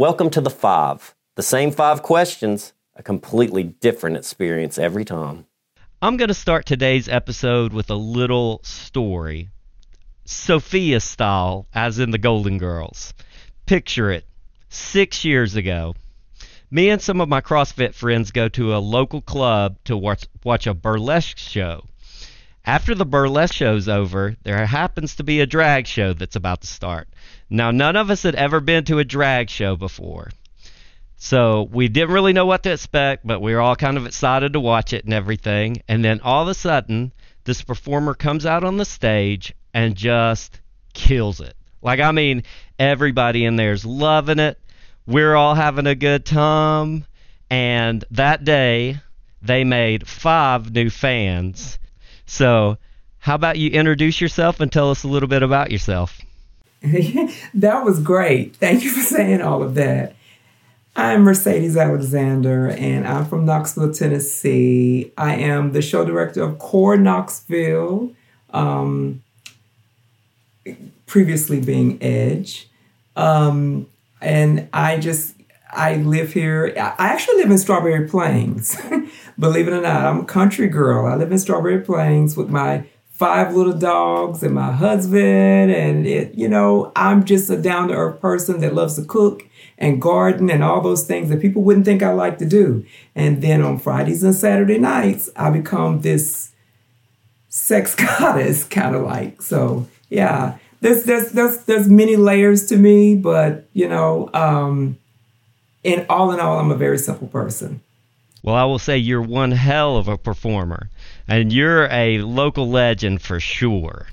Welcome to the five. The same five questions, a completely different experience every time. I'm going to start today's episode with a little story. Sophia style, as in the Golden Girls. Picture it. Six years ago, me and some of my CrossFit friends go to a local club to watch, watch a burlesque show. After the burlesque show's over, there happens to be a drag show that's about to start. Now, none of us had ever been to a drag show before. So we didn't really know what to expect, but we were all kind of excited to watch it and everything. And then all of a sudden, this performer comes out on the stage and just kills it. Like, I mean, everybody in there's loving it. We're all having a good time. And that day, they made five new fans. So, how about you introduce yourself and tell us a little bit about yourself? that was great. Thank you for saying all of that. I'm Mercedes Alexander, and I'm from Knoxville, Tennessee. I am the show director of Core Knoxville, um, previously being Edge. Um, and I just, I live here. I actually live in Strawberry Plains. Believe it or not, I'm a country girl. I live in Strawberry Plains with my five little dogs and my husband and it you know i'm just a down to earth person that loves to cook and garden and all those things that people wouldn't think i like to do. And then on fridays and saturday nights i become this sex goddess kind of like. So yeah there's there's there's there's many layers to me but you know um in all in all i'm a very simple person well, I will say you're one hell of a performer, and you're a local legend for sure.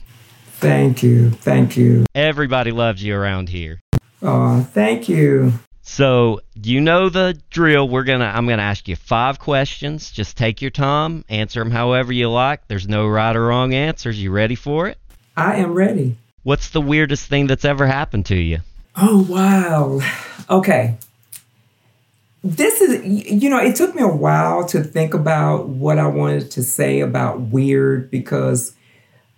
Thank you. Thank you. Everybody loves you around here. Oh, thank you. So, you know the drill. We're going to I'm going to ask you 5 questions. Just take your time, answer them however you like. There's no right or wrong answers. You ready for it? I am ready. What's the weirdest thing that's ever happened to you? Oh, wow. Okay this is you know it took me a while to think about what i wanted to say about weird because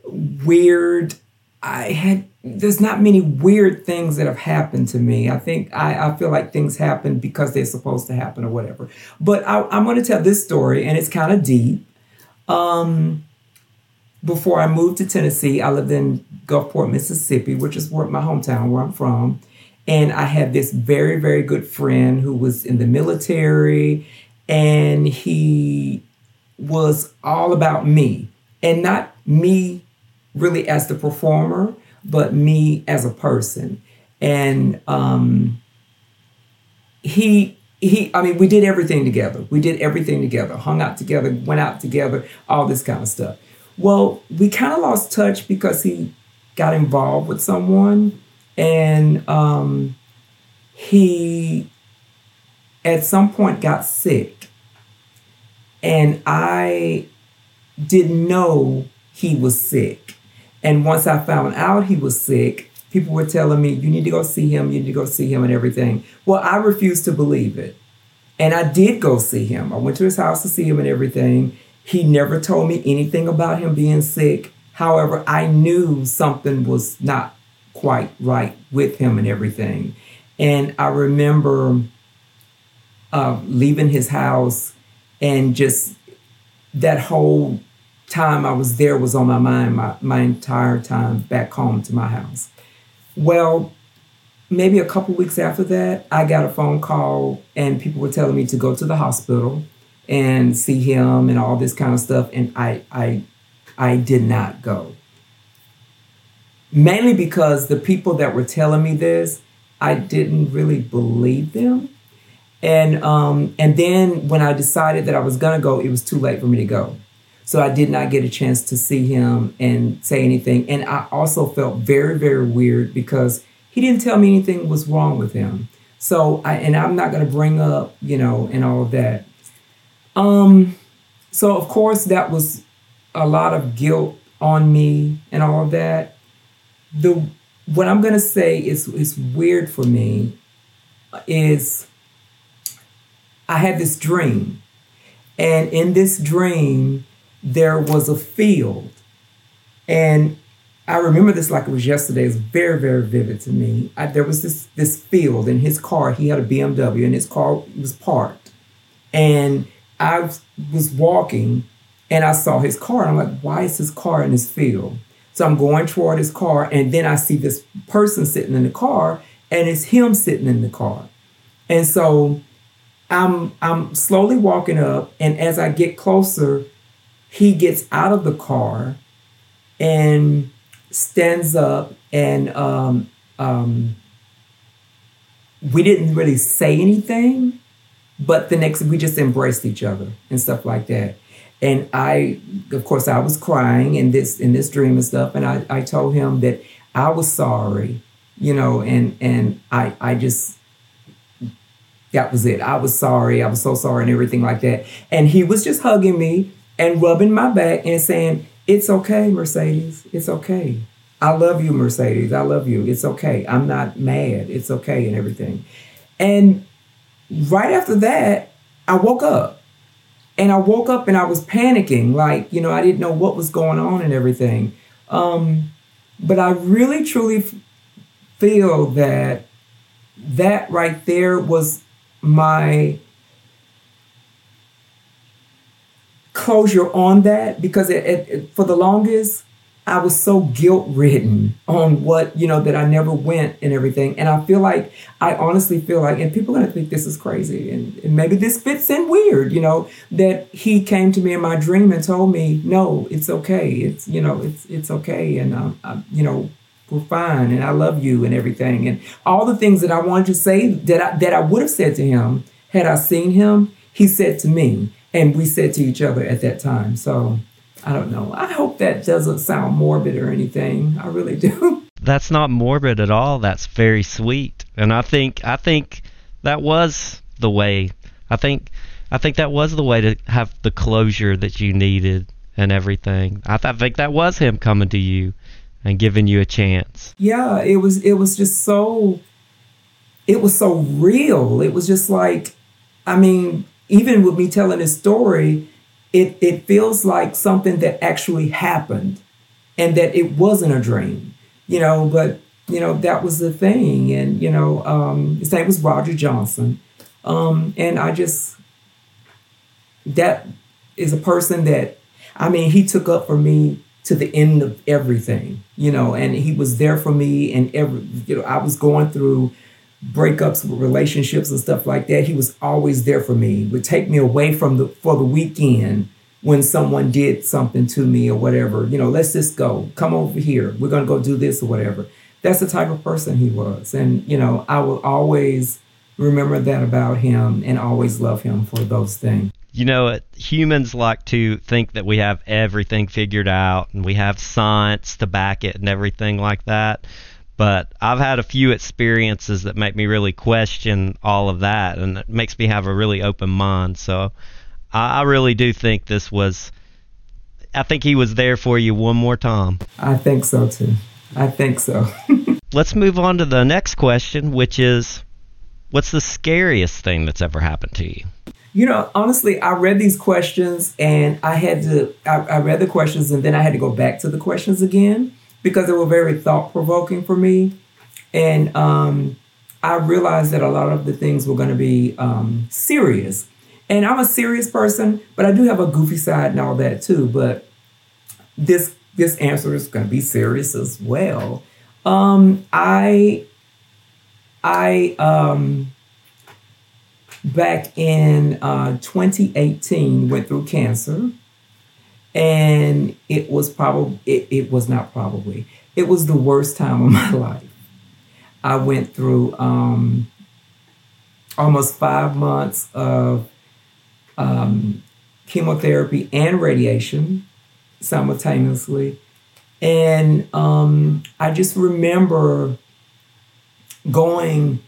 weird i had there's not many weird things that have happened to me. I think i, I feel like things happen because they're supposed to happen or whatever. But I, i'm going to tell this story and it's kind of deep. Um, before i moved to tennessee i lived in gulfport mississippi which is where my hometown where i'm from and I had this very, very good friend who was in the military, and he was all about me. And not me really as the performer, but me as a person. And um, he he i mean we did everything together we did everything together hung out together went out together all this kind of stuff well we kind of lost touch because he got involved with someone and um, he at some point got sick. And i didn't know he was sick. And once i found out he was sick people were telling me you need to go see him. You need to go see him and everything. Well i refused to believe it. And i did go see him. I went to his house to see him and everything. He never told me anything about him being sick. However i knew something was not quite right with him and everything. And I remember uh, leaving his house and just that whole time I was there was on my mind my, my entire time back home to my house. Well, maybe a couple weeks after that, I got a phone call and people were telling me to go to the hospital and see him and all this kind of stuff. And I I I did not go mainly because the people that were telling me this, I didn't really believe them. And um, and then when I decided that I was gonna go, it was too late for me to go. So I did not get a chance to see him and say anything. And I also felt very, very weird because he didn't tell me anything was wrong with him. So I and I'm not gonna bring up, you know, and all of that. Um, so of course that was a lot of guilt on me and all of that the what I'm gonna say is is weird for me is I had this dream, and in this dream there was a field, and I remember this like it was yesterday. It's very, very vivid to me. I, there was this this field in his car. He had a BMW, and his car was parked. And I was walking, and I saw his car. And I'm like, why is his car in this field? So I'm going toward his car, and then I see this person sitting in the car, and it's him sitting in the car. And so I'm I'm slowly walking up, and as I get closer, he gets out of the car and stands up and um, um, we didn't really say anything, but the next we just embraced each other and stuff like that. And I, of course, I was crying in this in this dream and stuff, and I, I told him that I was sorry, you know, and and I I just that was it. I was sorry. I was so sorry and everything like that. And he was just hugging me and rubbing my back and saying, it's okay, Mercedes. It's okay. I love you, Mercedes. I love you. It's okay. I'm not mad. It's okay and everything. And right after that, I woke up. And I woke up and I was panicking. Like, you know, I didn't know what was going on and everything. Um, but I really, truly feel that that right there was my closure on that because it, it, it, for the longest I was so guilt ridden on what you know that I never went and everything, and I feel like I honestly feel like, and people are gonna think this is crazy, and, and maybe this fits in weird, you know, that he came to me in my dream and told me, no, it's okay, it's you know, it's it's okay, and um, I'm, you know, we're fine, and I love you and everything, and all the things that I wanted to say that I that I would have said to him had I seen him, he said to me, and we said to each other at that time. So I don't know. I hope that doesn't sound morbid or anything. I really do. That's not morbid at all. That's very sweet. And I think I think that was the way. I think I think that was the way to have the closure that you needed and everything. I, th- I think that was him coming to you and giving you a chance. Yeah, it was it was just so it was so real. It was just like I mean, even with me telling this story, it, it feels like something that actually happened and that it wasn't a dream, you know, but, you know, that was the thing. And, you know, um, his name was Roger Johnson. Um, and I just, that is a person that, I mean, he took up for me to the end of everything, you know, and he was there for me. And every, you know, I was going through breakups with relationships and stuff like that, he was always there for me. Would take me away from the for the weekend when someone did something to me or whatever. You know, let's just go. Come over here. We're gonna go do this or whatever. That's the type of person he was. And, you know, I will always remember that about him and always love him for those things. You know, humans like to think that we have everything figured out and we have science to back it and everything like that but I've had a few experiences that make me really question all of that, and it makes me have a really open mind. So I, I really do think this was. I think he was there for you one more time. I think so too. I think so. Let's move on to the next question, which is what's the scariest thing that's ever happened to you? You know, honestly, I read these questions and I had to, I, I read the questions and then I had to go back to the questions again because they were very thought provoking for me. And um, I realized that a lot of the things were going to be um, serious. And I'm a serious person, but I do have a goofy side and all that too. But this this answer is going to be serious as well. Um, I I um, back in uh, 2018 went through cancer and it was probably it, it was not probably. It was the worst time of my life. I went through um, almost five months of um, chemotherapy and radiation simultaneously. And um, i just remember going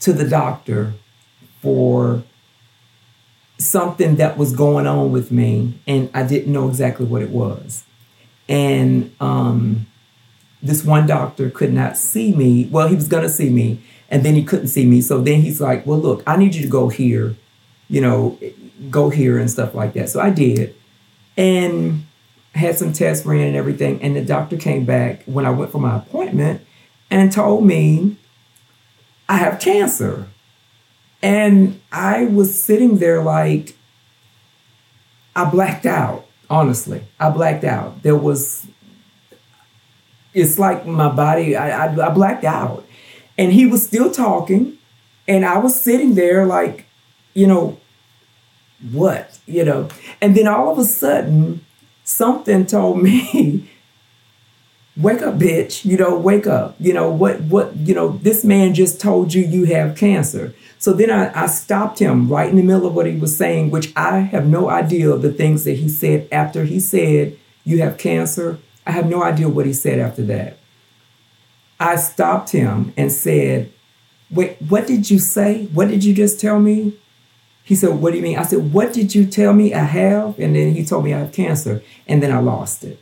to the doctor for something that was going on with me and I didn't know exactly what it was. And um, this one doctor could not see me. Well, he was going to see me and then he couldn't see me. So then he's like, well, look, I need you to go here, you know, go here and stuff like that. So I did. And had some tests ran and everything, and the doctor came back when I went for my appointment and told me I have cancer. And I was sitting there like, I blacked out, honestly. I blacked out. There was, it's like my body, I, I, I blacked out. And he was still talking, and I was sitting there like, you know, what, you know? And then all of a sudden, something told me, wake up, bitch, you know, wake up. You know, what, what, you know, this man just told you you have cancer. So then I, I stopped him right in the middle of what he was saying, which I have no idea of the things that he said after he said, You have cancer. I have no idea what he said after that. I stopped him and said, Wait, what did you say? What did you just tell me? He said, What do you mean? I said, What did you tell me I have? And then he told me I have cancer. And then I lost it.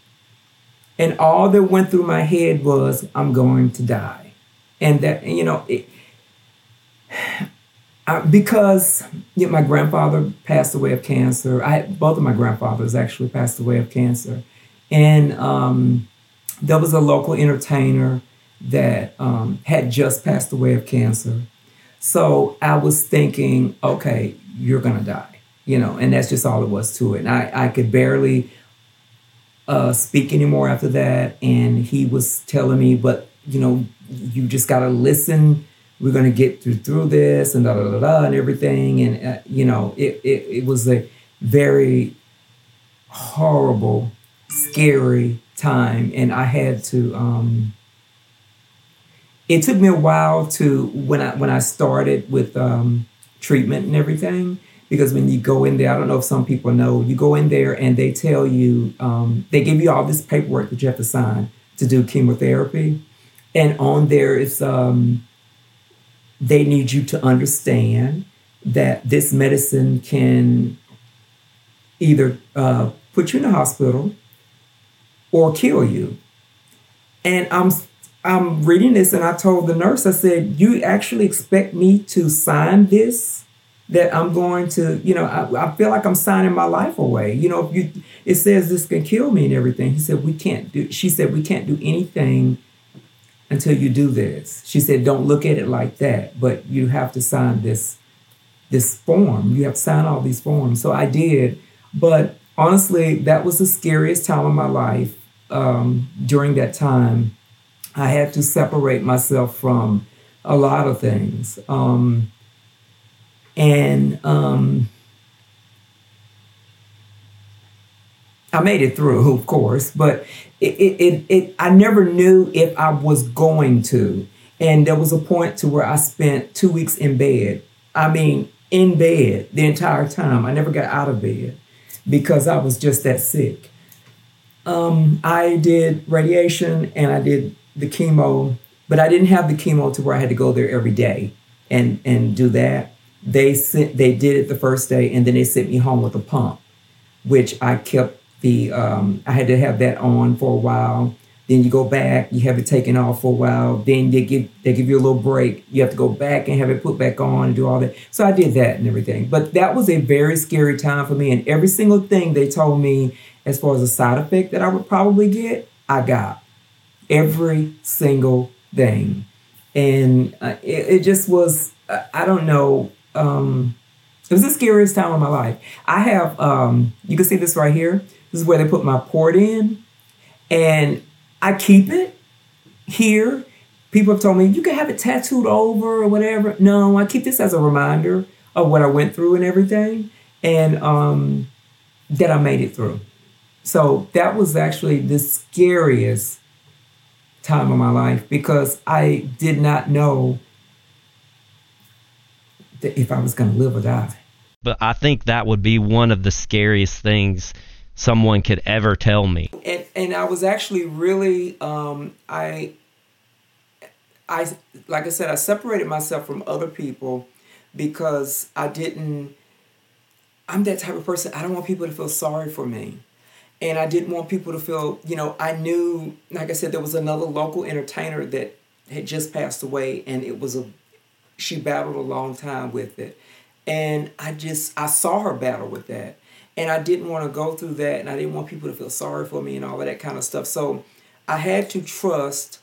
And all that went through my head was, I'm going to die. And that, you know, it, I, because you know, my grandfather passed away of cancer. I both of my grandfathers actually passed away of cancer, and um, there was a local entertainer that um, had just passed away of cancer. So I was thinking, okay, you're gonna die, you know, and that's just all it was to it. And I, I could barely uh, speak anymore after that, and he was telling me, but you know, you just gotta listen we're going to get through, through this and da da da da and everything. And, uh, you know, it, it, it was a very horrible, scary time. And I had to, um, it took me a while to, when I, when I started with um, treatment and everything, because when you go in there, I don't know if some people know, you go in there and they tell you, um, they give you all this paperwork that you have to sign to do chemotherapy. And on there is, um, they need you to understand that this medicine can either uh, put you in the hospital or kill you. And I'm I'm reading this, and I told the nurse, I said, "You actually expect me to sign this? That I'm going to, you know, I, I feel like I'm signing my life away. You know, if you, it says this can kill me and everything." He said, "We can't do." She said, "We can't do anything until you do this. She said, don't look at it like that, but you have to sign this this form. You have to sign all these forms. So I did, but honestly, that was the scariest time of my life. Um, during that time, I had to separate myself from a lot of things, um, and um, I made it through, of course, but it, it, it, it, I never knew if I was going to. And there was a point to where I spent two weeks in bed. I mean, in bed the entire time. I never got out of bed because I was just that sick. Um, I did radiation and I did the chemo, but I didn't have the chemo to where I had to go there every day and and do that. They sent, they did it the first day and then they sent me home with a pump, which I kept the um, I had to have that on for a while. Then you go back, you have it taken off for a while. Then they give they give you a little break. You have to go back and have it put back on and do all that. So I did that and everything. But that was a very scary time for me. And every single thing they told me as far as a side effect that I would probably get, I got every single thing. And uh, it, it, just was I don't know. Um, it was the scariest time of my life. I have um, you can see this right here. This is where they put my port in. And I keep it here. People have told me you can have it tattooed over or whatever. No, I keep this as a reminder of what I went through and everything. And um, that I made it through. So that was actually the scariest time of my life because I did not know if I was going to live or die. But I think that would be one of the scariest things someone could ever tell me. And and I was actually really um, I I like I said I separated myself from other people because I didn't I'm that type of person I don't want people to feel sorry for me. And I didn't want people to feel, you know, I knew like I said there was another local entertainer that had just passed away and it was a she battled a long time with it. And I just I saw her battle with that and I didn't want to go through that, and I didn't want people to feel sorry for me and all of that kind of stuff. So I had to trust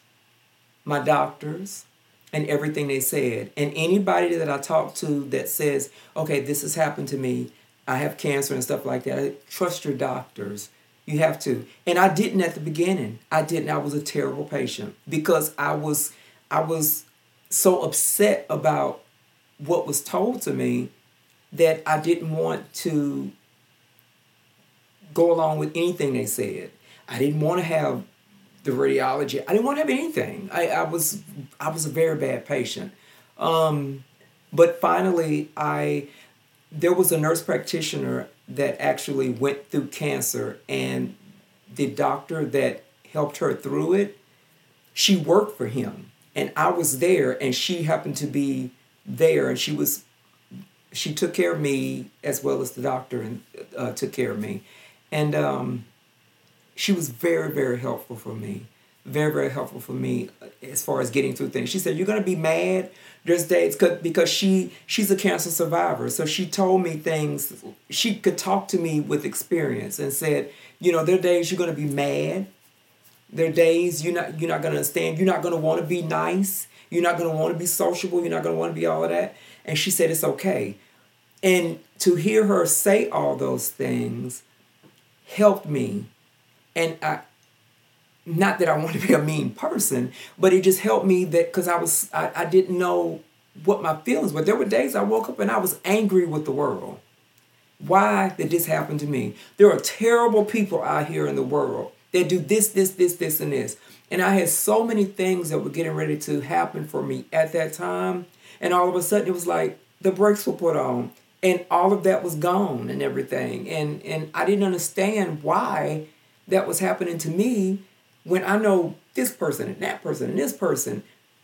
my doctors and everything they said. And anybody that I talk to that says, okay, this has happened to me, I have cancer and stuff like that, I trust your doctors. You have to. And I didn't at the beginning. I didn't. I was a terrible patient because I was I was so upset about what was told to me that I didn't want to go along with anything they said. I didn't want to have the radiology. I didn't want to have anything. I, I was I was a very bad patient. Um, but finally, I there was a nurse practitioner that actually went through cancer, and the doctor that helped her through it, she worked for him, and I was there, and she happened to be there, and she was she took care of me as well as the doctor and uh, took care of me, and um, she was very, very helpful for me. Very, very helpful for me as far as getting through things. She said, "You're gonna be mad. There's days because she she's a cancer survivor, so she told me things. She could talk to me with experience and said, you know, there are days you're gonna be mad. There are days you're not you're not gonna understand. You're not gonna want to be nice. You're not gonna want to be sociable. You're not gonna want to be all of that." And she said, "It's okay." And to hear her say all those things helped me and I not that I want to be a mean person, but it just helped me that because I was I, I didn't know what my feelings were. There were days I woke up and I was angry with the world. Why did this happen to me? There are terrible people out here in the world that do this, this, this, this, and this. And I had so many things that were getting ready to happen for me at that time. And all of a sudden it was like the brakes were put on and all of that was gone and everything. And and I didn't understand why that was happening to me when I know this person and that person and this person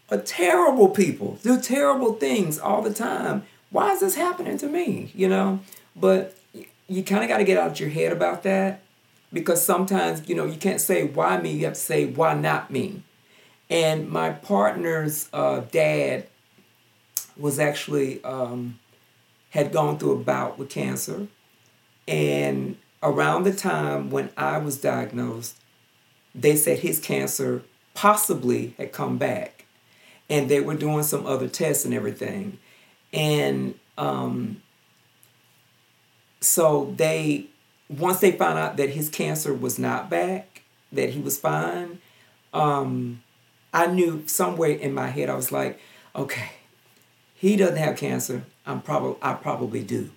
are terrible people, do terrible things all the time. Why is this happening to me? You know? But you kind of got to get out of your head about that because sometimes, you know, you can't say why me, you have to say why not me. And my partner's uh, dad was actually um, had gone through a bout with cancer. And around the time when I was diagnosed, they said his cancer possibly had come back. And they were doing some other tests and everything. And um, so they, once they found out that his cancer was not back, that he was fine, um, I knew somewhere in my head, I was like, okay, he doesn't have cancer. I'm probably, I probably do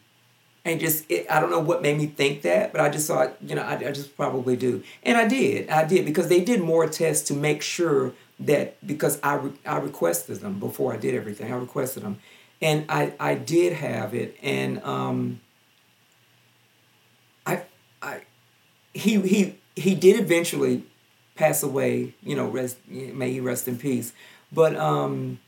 and just it, I don't know what made me think that, but I just thought you know I, I just probably do, and I did I did because they did more tests to make sure that because I re, I requested them before I did everything I requested them, and I I did have it and um. I he he he did eventually pass away you know rest may he rest in peace but um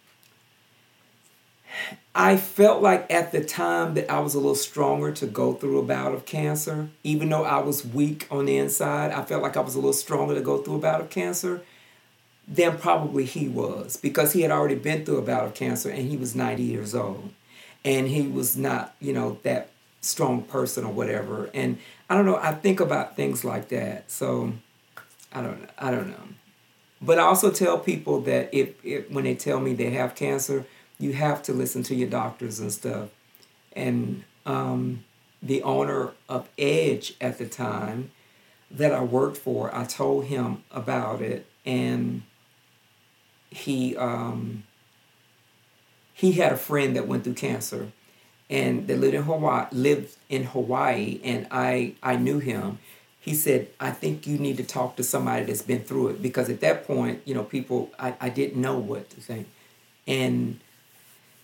I felt like at the time that I was a little stronger to go through a bout of cancer. Even though I was weak on the inside, I felt like I was a little stronger to go through a bout of cancer than probably he was because he had already been through a bout of cancer and he was 90 years old. And he was not, you know, that strong person or whatever. And I don't know, I think about things like that. So I don't I don't know. But I also tell people that if, if when they tell me they have cancer, you have to listen to your doctors and stuff. And um, the owner of Edge at the time that I worked for, I told him about it, and he um, he had a friend that went through cancer, and they lived in Hawaii. Lived in Hawaii, and I I knew him. He said, "I think you need to talk to somebody that's been through it because at that point, you know, people I, I didn't know what to think, and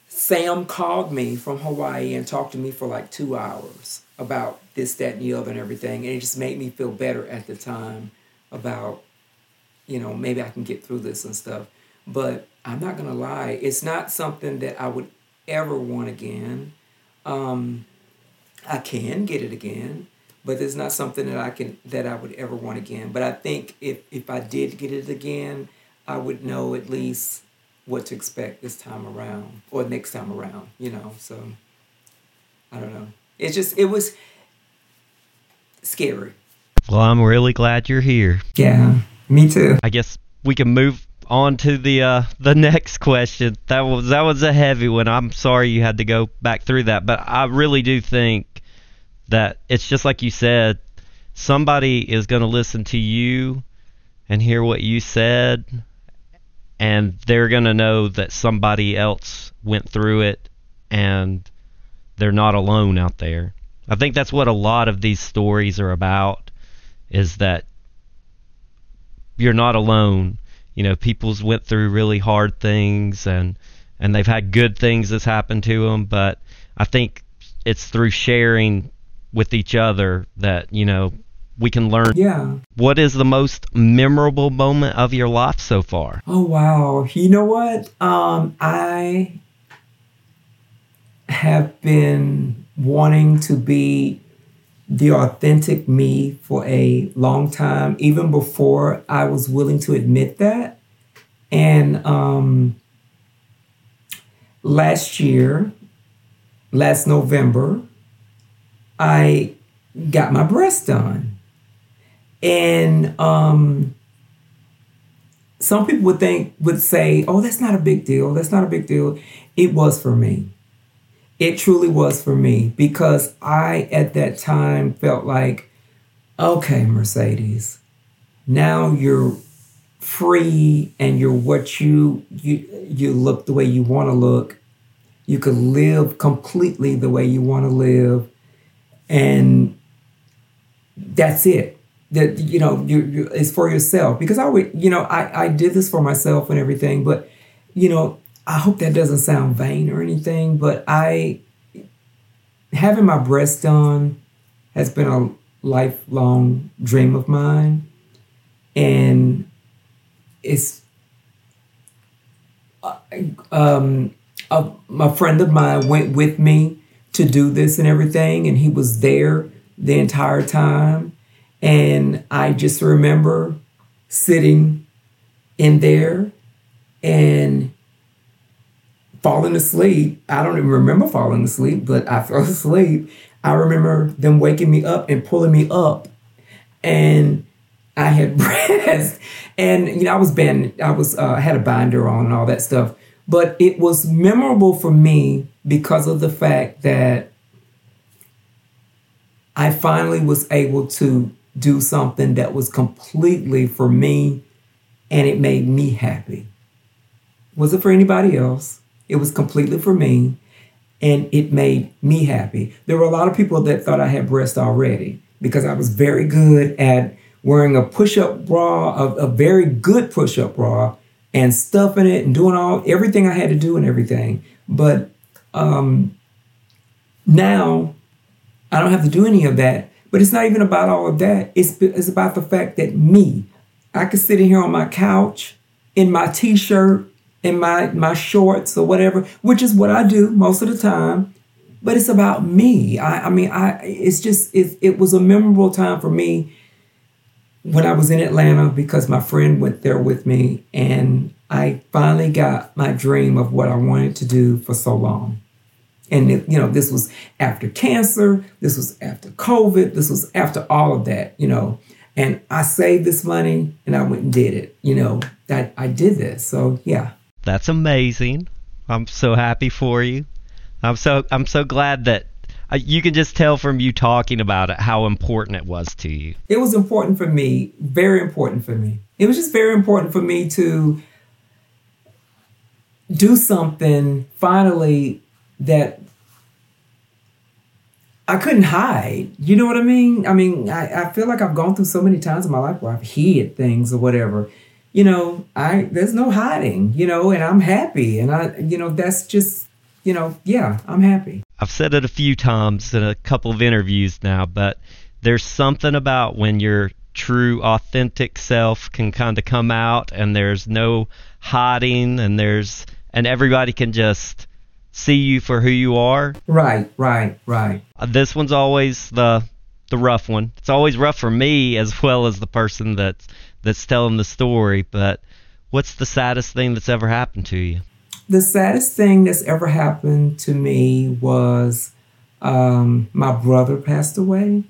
Sam called me from Hawaii and talked to me for like two hours about this, that, and the other, and everything. And it just made me feel better at the time about, you know, maybe I can get through this and stuff. But I'm not gonna lie, it's not something that I would ever want again. Um, I can get it again, but it's not something that I can that I would ever want again. But I think if if I did get it again, I would know at least what to expect this time around or next time around, you know. So I don't know. It's just it was scary. Well, I'm really glad you're here. Yeah, me too. I guess we can move on to the uh, the next question. That was that was a heavy one. I'm sorry you had to go back through that, but I really do think that it's just like you said. Somebody is going to listen to you and hear what you said, and they're going to know that somebody else went through it, and they're not alone out there. I think that's what a lot of these stories are about, is that you're not alone you know people's went through really hard things and and they've had good things that's happened to them but i think it's through sharing with each other that you know we can learn Yeah. what is the most memorable moment of your life so far Oh wow. You know what? Um, I have been wanting to be the authentic me for a long time, even before I was willing to admit that. And um, last year, last November, I got my breast done. And um, some people would think would say, "Oh, that's not a big deal. That's not a big deal." It was for me. It truly was for me because I at that time felt like, "Okay, Mercedes, now you're free and you're what you you you look the way you want to look. You could live completely the way you want to live. And that's it. That you know you, you it's for yourself. Because i would you know I, I did this for myself and everything but you know i hope that doesn't sound vain or anything but i having my breast done has been a lifelong dream of mine. And it's uh, um a, a friend of mine went with me to do this and everything and he was there the entire time. And I just remember sitting in there and falling asleep. I don't even remember falling asleep, but I fell asleep. I remember them waking me up and pulling me up, and I had breast, and you know I was band, I was uh, had a binder on and all that stuff. But it was memorable for me because of the fact that I finally was able to do something that was completely for me and it made me happy. Was it for anybody else? It was completely for me and it made me happy. There were a lot of people that thought I had breasts already because I was very good at wearing a push-up bra, a, a very good push-up bra, and stuffing it and doing all everything I had to do and everything. But um, now I don't have to do any of that. But it's not even about all of that. It's, it's about the fact that me, I could sit in here on my couch in my t-shirt, in my my shorts or whatever, which is what I do most of the time. But it's about me. I, I mean, I it's just it, it was a memorable time for me when I was in Atlanta because my friend went there with me and I finally got my dream of what I wanted to do for so long. And it, you know, this was after cancer, this was after COVID, this was after all of that, you know. And I saved this money and I went and did it. You know, that I did this. So yeah. That's amazing. I'm so happy for you. I'm so I'm so glad that uh, you can just tell from you talking about it how important it was to you. It was important for me, very important for me. It was just very important for me to do something finally that I couldn't hide. You know what I mean? I mean, I, I feel like I've gone through so many times in my life where I've hid things or whatever. You know, I there's no hiding, you know, and I'm happy. And I you know, that's just you know, yeah, I'm happy. I've said it a few times in a couple of interviews now, but there's something about when your true authentic self can kind of come out and there's no hiding and there's and everybody can just see you for who you are. Right, right, right. Uh, This one's always the the rough one. It's always rough for me as well as the person that's that's telling the story, but what's the saddest thing that's ever happened to you? The saddest thing that's ever happened to me was um, my brother passed away.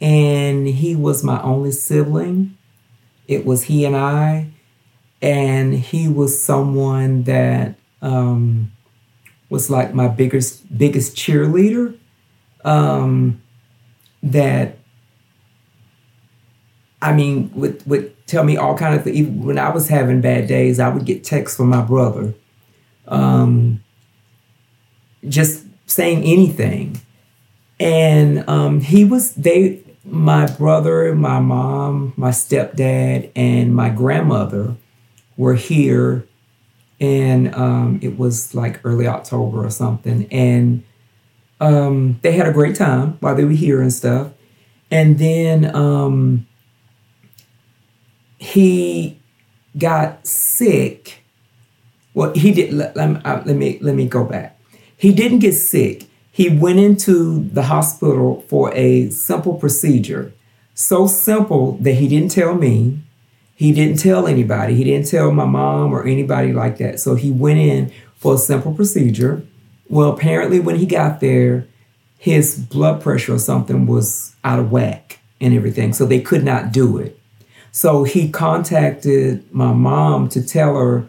and he was my only sibling. It was he and I, and he was someone that um, was like my biggest biggest cheerleader. Um, that I mean, would would tell me all kind of things. When I was having bad days, I would get texts from my brother, um, just saying anything, and um, he was they. My brother, my mom, my stepdad, and my grandmother were here, and um, it was like early October or something, and um, they had a great time while they were here and stuff, and then um, he got sick. Well, he did. Let, let, uh, let me let me go back. He didn't get sick. He went into the hospital for a simple procedure, so simple that he didn't tell me. He didn't tell anybody. He didn't tell my mom or anybody like that. So he went in for a simple procedure. Well, apparently, when he got there, his blood pressure or something was out of whack and everything. So they could not do it. So he contacted my mom to tell her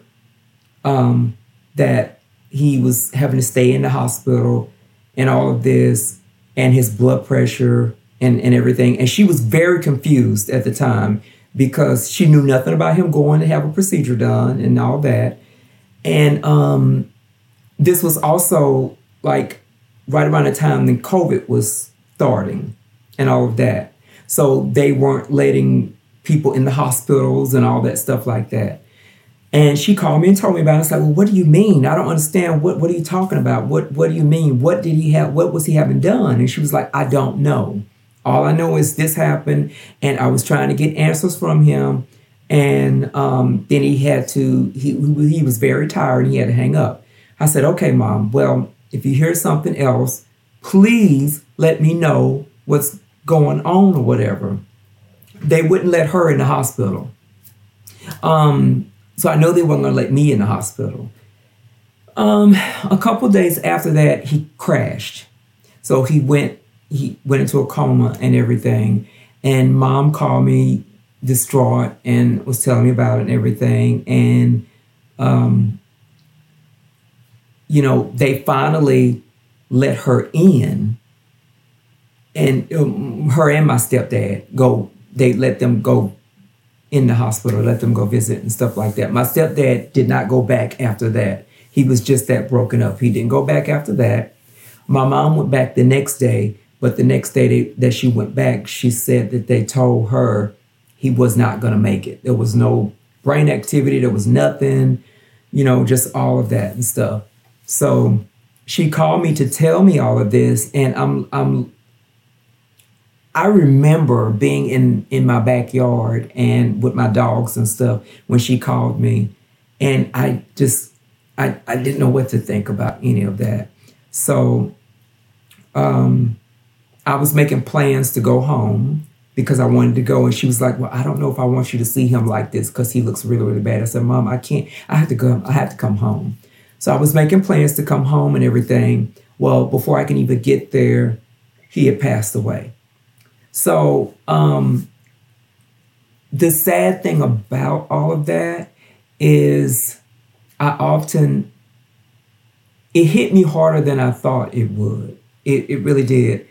um, that he was having to stay in the hospital and all of this and his blood pressure and, and everything. And she was very confused at the time because she knew nothing about him going to have a procedure done and all that. And um, this was also like right around the time that COVID was starting and all of that. So they weren't letting people in the hospitals and all that stuff like that. And she called me and told me about it. I was like, well, what do you mean? I don't understand. What what are you talking about? What what do you mean? What did he have? What was he having done? And she was like, I don't know. All I know is this happened, and I was trying to get answers from him. And um, then he had to. He he was very tired. and He had to hang up. I said, okay, mom. Well, if you hear something else, please let me know what's going on or whatever they wouldn't let her in the hospital. Um, so I know they weren't going to let me in the hospital. Um, a couple days after that, he crashed. So he went he went into a coma and everything. And mom called me distraught and was telling me about it and everything. And um, you know, they finally let her in, and um, her and my stepdad go they let them go in the hospital, let them go visit and stuff like that. My stepdad did not go back after that. He was just that broken up. He didn't go back after that. My mom went back the next day, but the next day they, that she went back, she said that they told her he was not going to make it. There was no brain activity, there was nothing, you know, just all of that and stuff. So she called me to tell me all of this, and I'm I'm I remember being in in my backyard and with my dogs and stuff when she called me, and I just I I didn't know what to think about any of that. So, um, I was making plans to go home because I wanted to go, and she was like, "Well, I don't know if I want you to see him like this because he looks really really bad." I said, "Mom, I can't. I have to go. I have to come home." So I was making plans to come home and everything. Well, before I can even get there, he had passed away. So, um, the sad thing about all of that is I often, it hit me harder than I thought it would. It, it really did.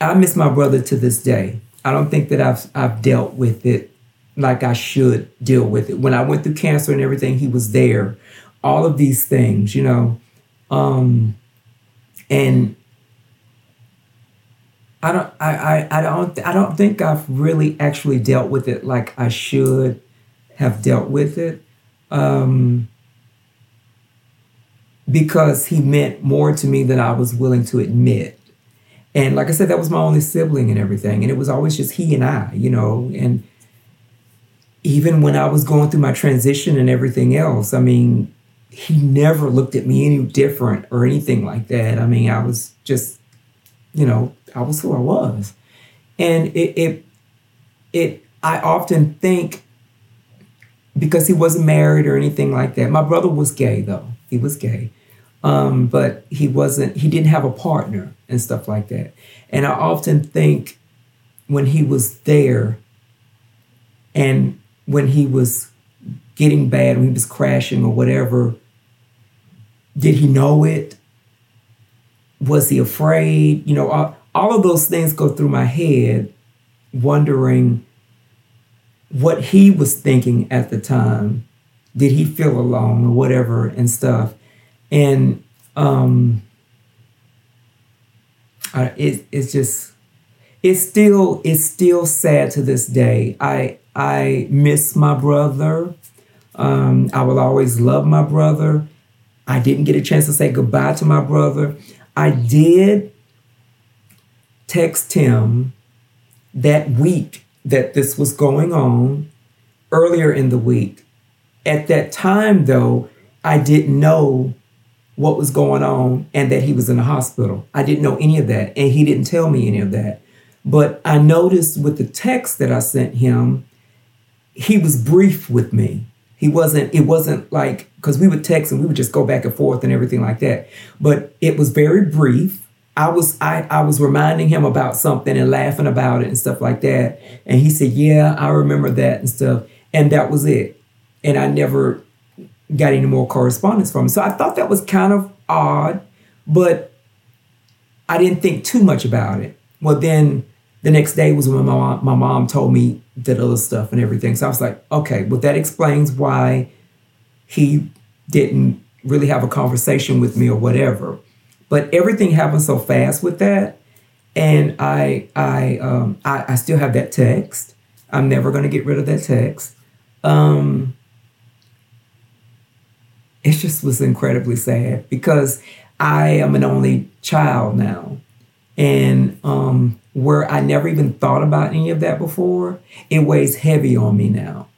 I miss my brother to this day. I don't think that I've, I've dealt with it like I should deal with it. When I went through cancer and everything, he was there. All of these things, you know. Um, and I don't I, I, I don't I don't think I've really actually dealt with it like I should have dealt with it. Um, because he meant more to me than I was willing to admit. And like I said, that was my only sibling and everything. And it was always just he and I, you know. And even when I was going through my transition and everything else, I mean, he never looked at me any different or anything like that. I mean, I was just, you know, I was who I was. And it, it, it, I often think because he wasn't married or anything like that. My brother was gay though. He was gay. um, but he wasn't. He didn't have a partner and stuff like that. And I often think when he was there, and when he was getting bad, when he was crashing or whatever, did he know it? Was he afraid? You know, all of those things go through my head, wondering what he was thinking at the time. Did he feel alone or whatever and stuff? And um, it, it's just it's still it's still sad to this day. I I miss my brother. Um, I will always love my brother. I didn't get a chance to say goodbye to my brother. I did text him that week that this was going on earlier in the week. At that time, though, I didn't know what was going on and that he was in the hospital. I didn't know any of that, and he didn't tell me any of that. But I noticed with the text that I sent him, he was brief with me. He wasn't, it wasn't like, because we would text and we would just go back and forth and everything like that. But it was very brief. I was I, I was reminding him about something and laughing about it and stuff like that. And he said, Yeah, I remember that and stuff. And that was it. And I never got any more correspondence from him. So I thought that was kind of odd, but I didn't think too much about it. Well, then the next day was when my mom, my mom told me that other stuff and everything. So I was like, okay, well, that explains why he didn't really have a conversation with me or whatever. But everything happened so fast with that. And I I um I, I still have that text. I'm never gonna get rid of that text. Um it just was incredibly sad because I am an only child now. And um, where I never even thought about any of that before, it weighs heavy on me now.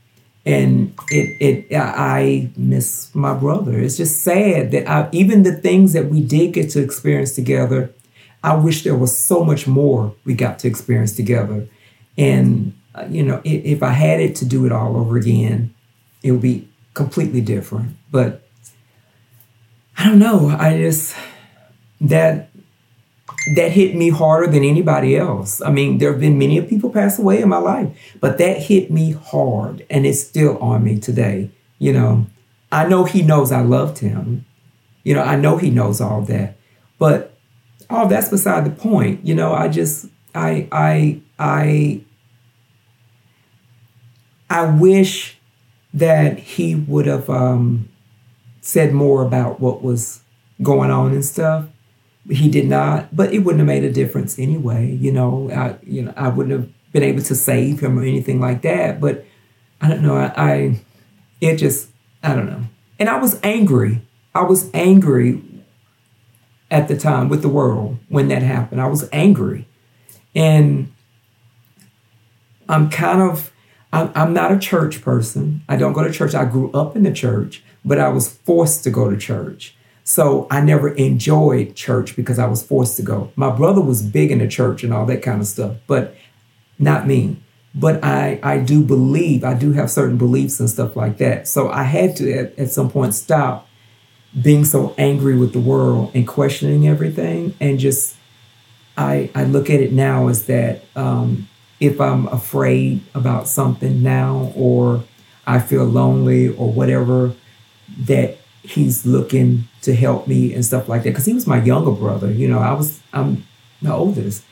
And it, it, I miss my brother. It's just sad that I, even the things that we did get to experience together, I wish there was so much more we got to experience together. And, uh, you know, if, if I had it to do it all over again, it would be completely different. But I don't know. I just that that hit me harder than anybody else. I mean, there have been many people pass away in my life, but that hit me hard and it's still on me today. You know, I know he knows I loved him. You know, I know he knows all that. But all that's beside the point. You know, I just I I I I wish that he would have um said more about what was going on and stuff. He did not, but it wouldn't have made a difference anyway. You know, I you know I wouldn't have been able to save him or anything like that. But I don't know. I, I it just I don't know. And I was angry. I was angry at the time with the world when that happened. I was angry, and I'm kind of I'm, I'm not a church person. I don't go to church. I grew up in the church, but I was forced to go to church. So I never enjoyed church because I was forced to go. My brother was big in the church and all that kind of stuff, but not me. But I, I do believe, I do have certain beliefs and stuff like that. So I had to at, at some point stop being so angry with the world and questioning everything and just I, I look at it now as that um, if I'm afraid about something now or I feel lonely or whatever, that he's looking to help me and stuff like that. Because he was my younger brother, you know, I was I'm the oldest,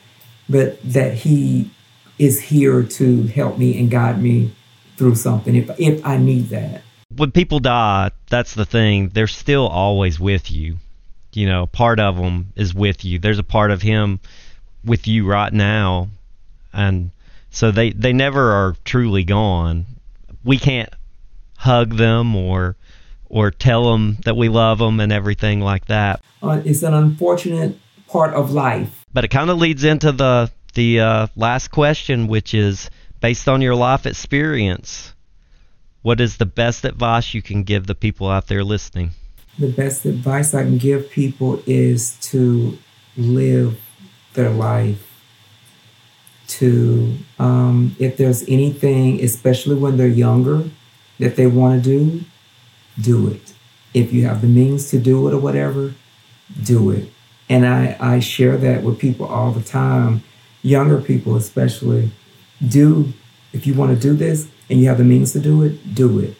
but that he is here to help me and guide me through something if if I need that. When people die, that's the thing. They're still always with you. You know, part of them is with you. There's a part of him with you right now, and so they they never are truly gone. We can't hug them or or tell them that we love them and everything like that. Uh, it's an unfortunate part of life. But it kind of leads into the the uh, last question, which is based on your life experience. What is the best advice you can give the people out there listening? The best advice I can give people is to live their life to um, if there's anything, especially when they're younger, that they want to do, do it. If you have the means to do it or whatever, do it. And I, I share that with people all the time, younger people especially. Do, if you want to do this and you have the means to do it, do it.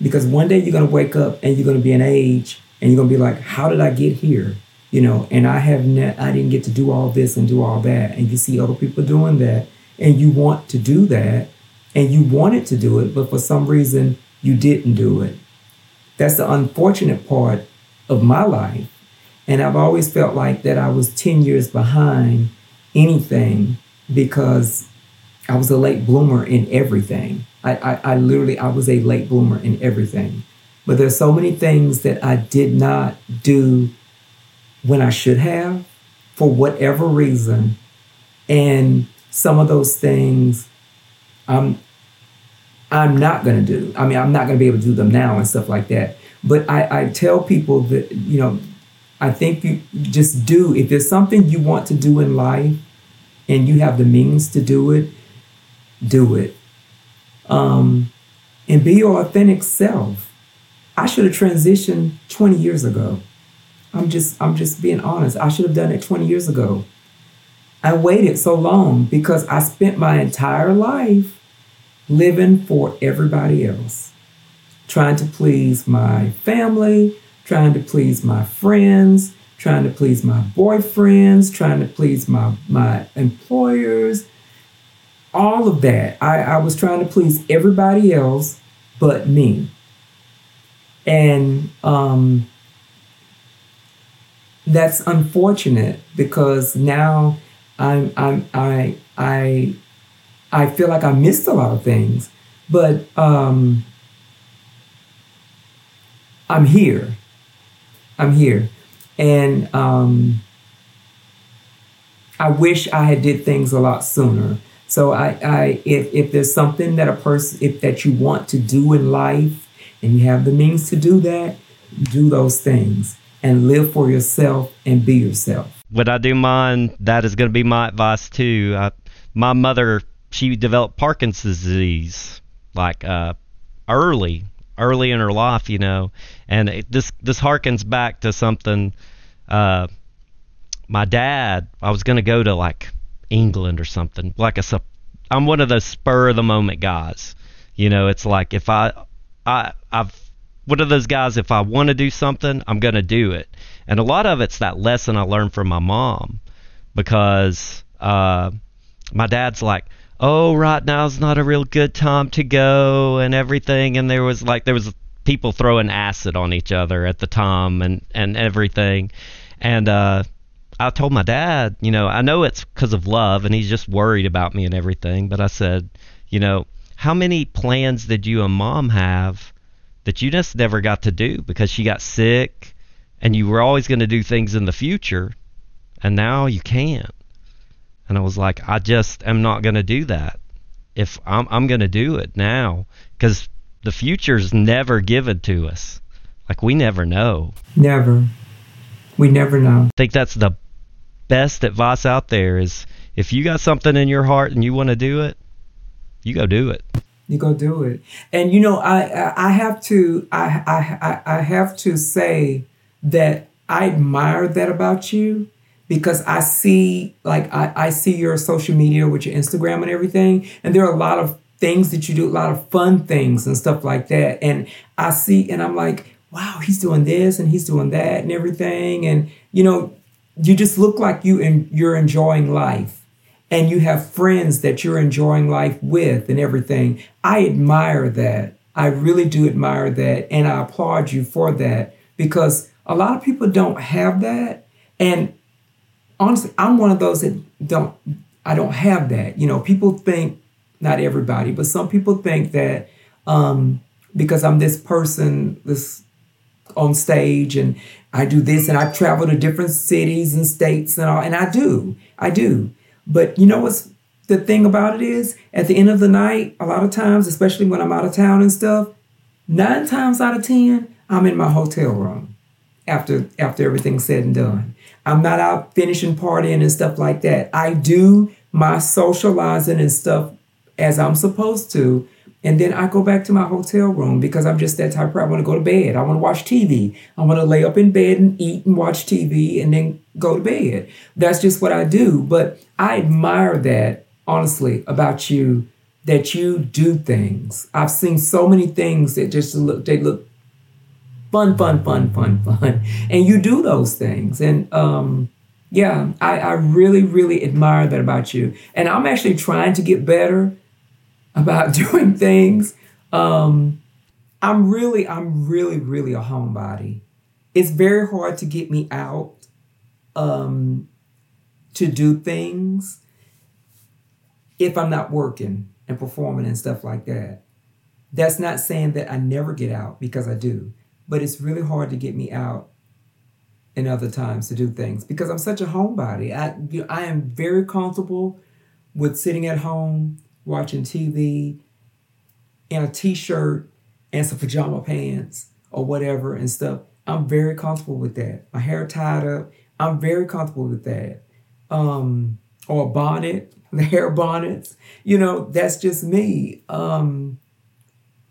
Because one day you're going to wake up and you're going to be an age and you're going to be like, how did I get here? You know, and I have ne- I didn't get to do all this and do all that. And you see other people doing that and you want to do that and you wanted to do it, but for some reason you didn't do it. That's the unfortunate part of my life. And I've always felt like that I was 10 years behind anything because I was a late bloomer in everything. I, I, I, literally, I was a late bloomer in everything. But there's so many things that I did not do when I should have for whatever reason. And some of those things I'm I'm not gonna do. I mean, I'm not gonna be able to do them now and stuff like that. But I, I tell people that, you know, I think you just do. If there's something you want to do in life and you have the means to do it, do it. Um, and be your authentic self. I should have transitioned 20 years ago. I'm just I'm just being honest. I should have done it 20 years ago. I waited so long because I spent my entire life living for everybody else, trying to please my family, trying to please my friends, trying to please my boyfriends, trying to please my, my employers, all of that. I, I was trying to please everybody else but me. And um, that's unfortunate because now I'm, I'm, I, I, I feel like I missed a lot of things, but um, I'm here. I'm here, and um, I wish I had did things a lot sooner. So I, I if, if there's something that a person if that you want to do in life and you have the means to do that, do those things and live for yourself and be yourself. When I do mine, that is going to be my advice too. I, my mother, she developed Parkinson's disease like uh, early, early in her life, you know, and it, this this harkens back to something. Uh, my dad, I was to go to like England or something, like a. I'm one of those spur of the moment guys. You know, it's like if I, I, I've one of those guys. If I want to do something, I'm to do it. And a lot of it's that lesson I learned from my mom, because uh, my dad's like, "Oh, right now's not a real good time to go," and everything. And there was like there was people throwing acid on each other at the time, and and everything. And uh, I told my dad, you know, I know it's because of love, and he's just worried about me and everything. But I said, you know, how many plans did you and mom have? that you just never got to do because she got sick and you were always going to do things in the future and now you can't. And I was like, I just am not going to do that. If I'm, I'm going to do it now because the future's never given to us. Like we never know. Never. We never know. I think that's the best advice out there is if you got something in your heart and you want to do it, you go do it you go do it and you know i i have to i i i have to say that i admire that about you because i see like i, I see your social media with your instagram and everything and there are a lot of things that you do a lot of fun things and stuff like that and i see and i'm like wow he's doing this and he's doing that and everything and you know you just look like you and you're enjoying life and you have friends that you're enjoying life with and everything. I admire that. I really do admire that. And I applaud you for that because a lot of people don't have that. And honestly, I'm one of those that don't, I don't have that. You know, people think, not everybody, but some people think that um, because I'm this person, this on stage and I do this and I travel to different cities and states and all, and I do, I do. But you know what's the thing about it is, at the end of the night, a lot of times, especially when I'm out of town and stuff, nine times out of ten, I'm in my hotel room after after everything's said and done. I'm not out finishing partying and stuff like that. I do my socializing and stuff as I'm supposed to, And then I go back to my hotel room because I'm just that type of person. I want to go to bed. I want to watch TV. I want to lay up in bed and eat and watch TV and then go to bed. That's just what I do. But I admire that, honestly, about you, that you do things. I've seen so many things that just look, they look fun, fun, fun, fun, fun. And you do those things. And um, yeah, I, I really, really admire that about you. And I'm actually trying to get better about doing things. Um, I'm really, I'm really, really a homebody. It's very hard to get me out um, to do things if I'm not working and performing and stuff like that. That's not saying that I never get out because I do, but it's really hard to get me out in other times to do things because I'm such a homebody. I, you I am very comfortable with sitting at home watching TV in a t-shirt and some pajama pants or whatever and stuff. I'm very comfortable with that. My hair tied up. I'm very comfortable with that. Um, or a bonnet, the hair bonnets. You know, that's just me. Um,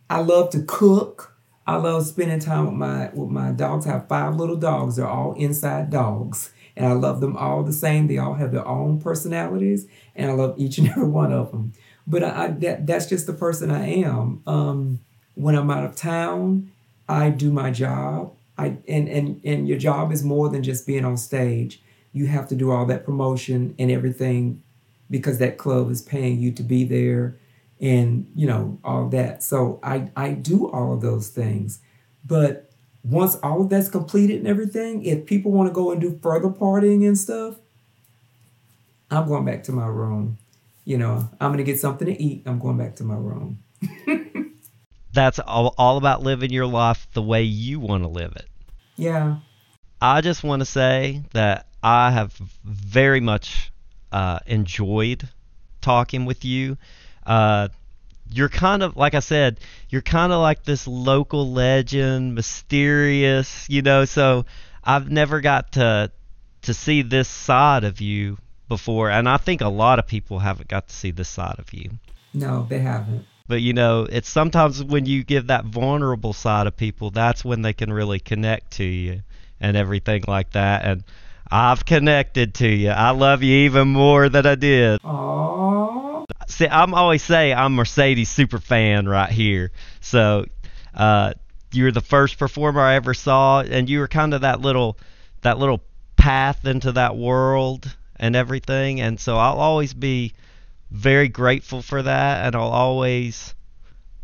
I love to cook. I love spending time with my with my dogs. I have five little dogs. They're all inside dogs. And I love them all the same. They all have their own personalities. And I love each and every one of them. But I, I that, that's just the person I am. Um, when I'm out of town, I do my job. I and and and your job is more than just being on stage. You have to do all that promotion and everything because that club is paying you to be there and you know all that. So I I do all of those things. But once all of that's completed and everything, if people want to go and do further partying and stuff, I'm going back to my room. You know, I'm going to get something to eat. I'm going back to my room. That's all, all about living your life the way you want to live it. Yeah. I just want to say that I have very much uh, enjoyed talking with you. Uh, you're kind of, like I said, you're kind of like this local legend, mysterious, you know. So I've never got to to see this side of you before, and I think a lot of people haven't got to see this side of you. No, they haven't. But you know, it's sometimes when you give that vulnerable side of people, that's when they can really connect to you and everything like that. And I've connected to you. I love you even more than I did. Aww. See, I'm always say I'm Mercedes super fan right here. So, uh, you're the first performer I ever saw, and you were kind of that little, that little path into that world and everything. And so I'll always be very grateful for that, and I'll always,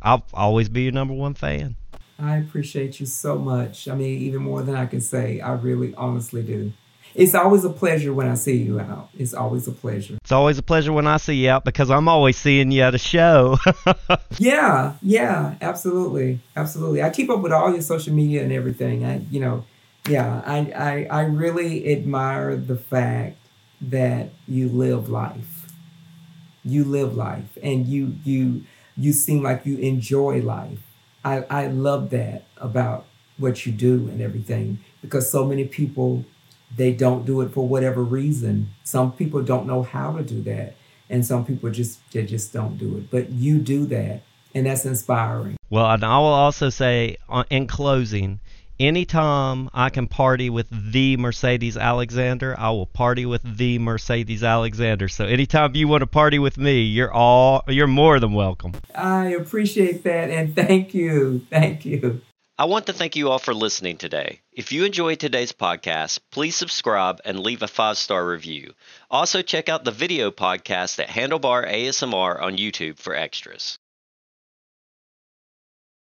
I'll always be your number one fan. I appreciate you so much. I mean, even more than I can say. I really, honestly do. It's always a pleasure when I see you out. It's always a pleasure. It's always a pleasure when I see you out because I'm always seeing you at a show. yeah, yeah, absolutely, absolutely. I keep up with all your social media and everything. I, you know, yeah, I, I, I really admire the fact that you live life. You live life, and you, you, you seem like you enjoy life. I, I love that about what you do and everything because so many people they don't do it for whatever reason. Some people don't know how to do that, and some people just they just don't do it. But you do that, and that's inspiring. Well, and I will also say uh, in closing, anytime I can party with the Mercedes Alexander, I will party with the Mercedes Alexander. So anytime you want to party with me, you're all you're more than welcome. I appreciate that and thank you. Thank you. I want to thank you all for listening today. If you enjoyed today's podcast, please subscribe and leave a five star review. Also, check out the video podcast at Handlebar ASMR on YouTube for extras.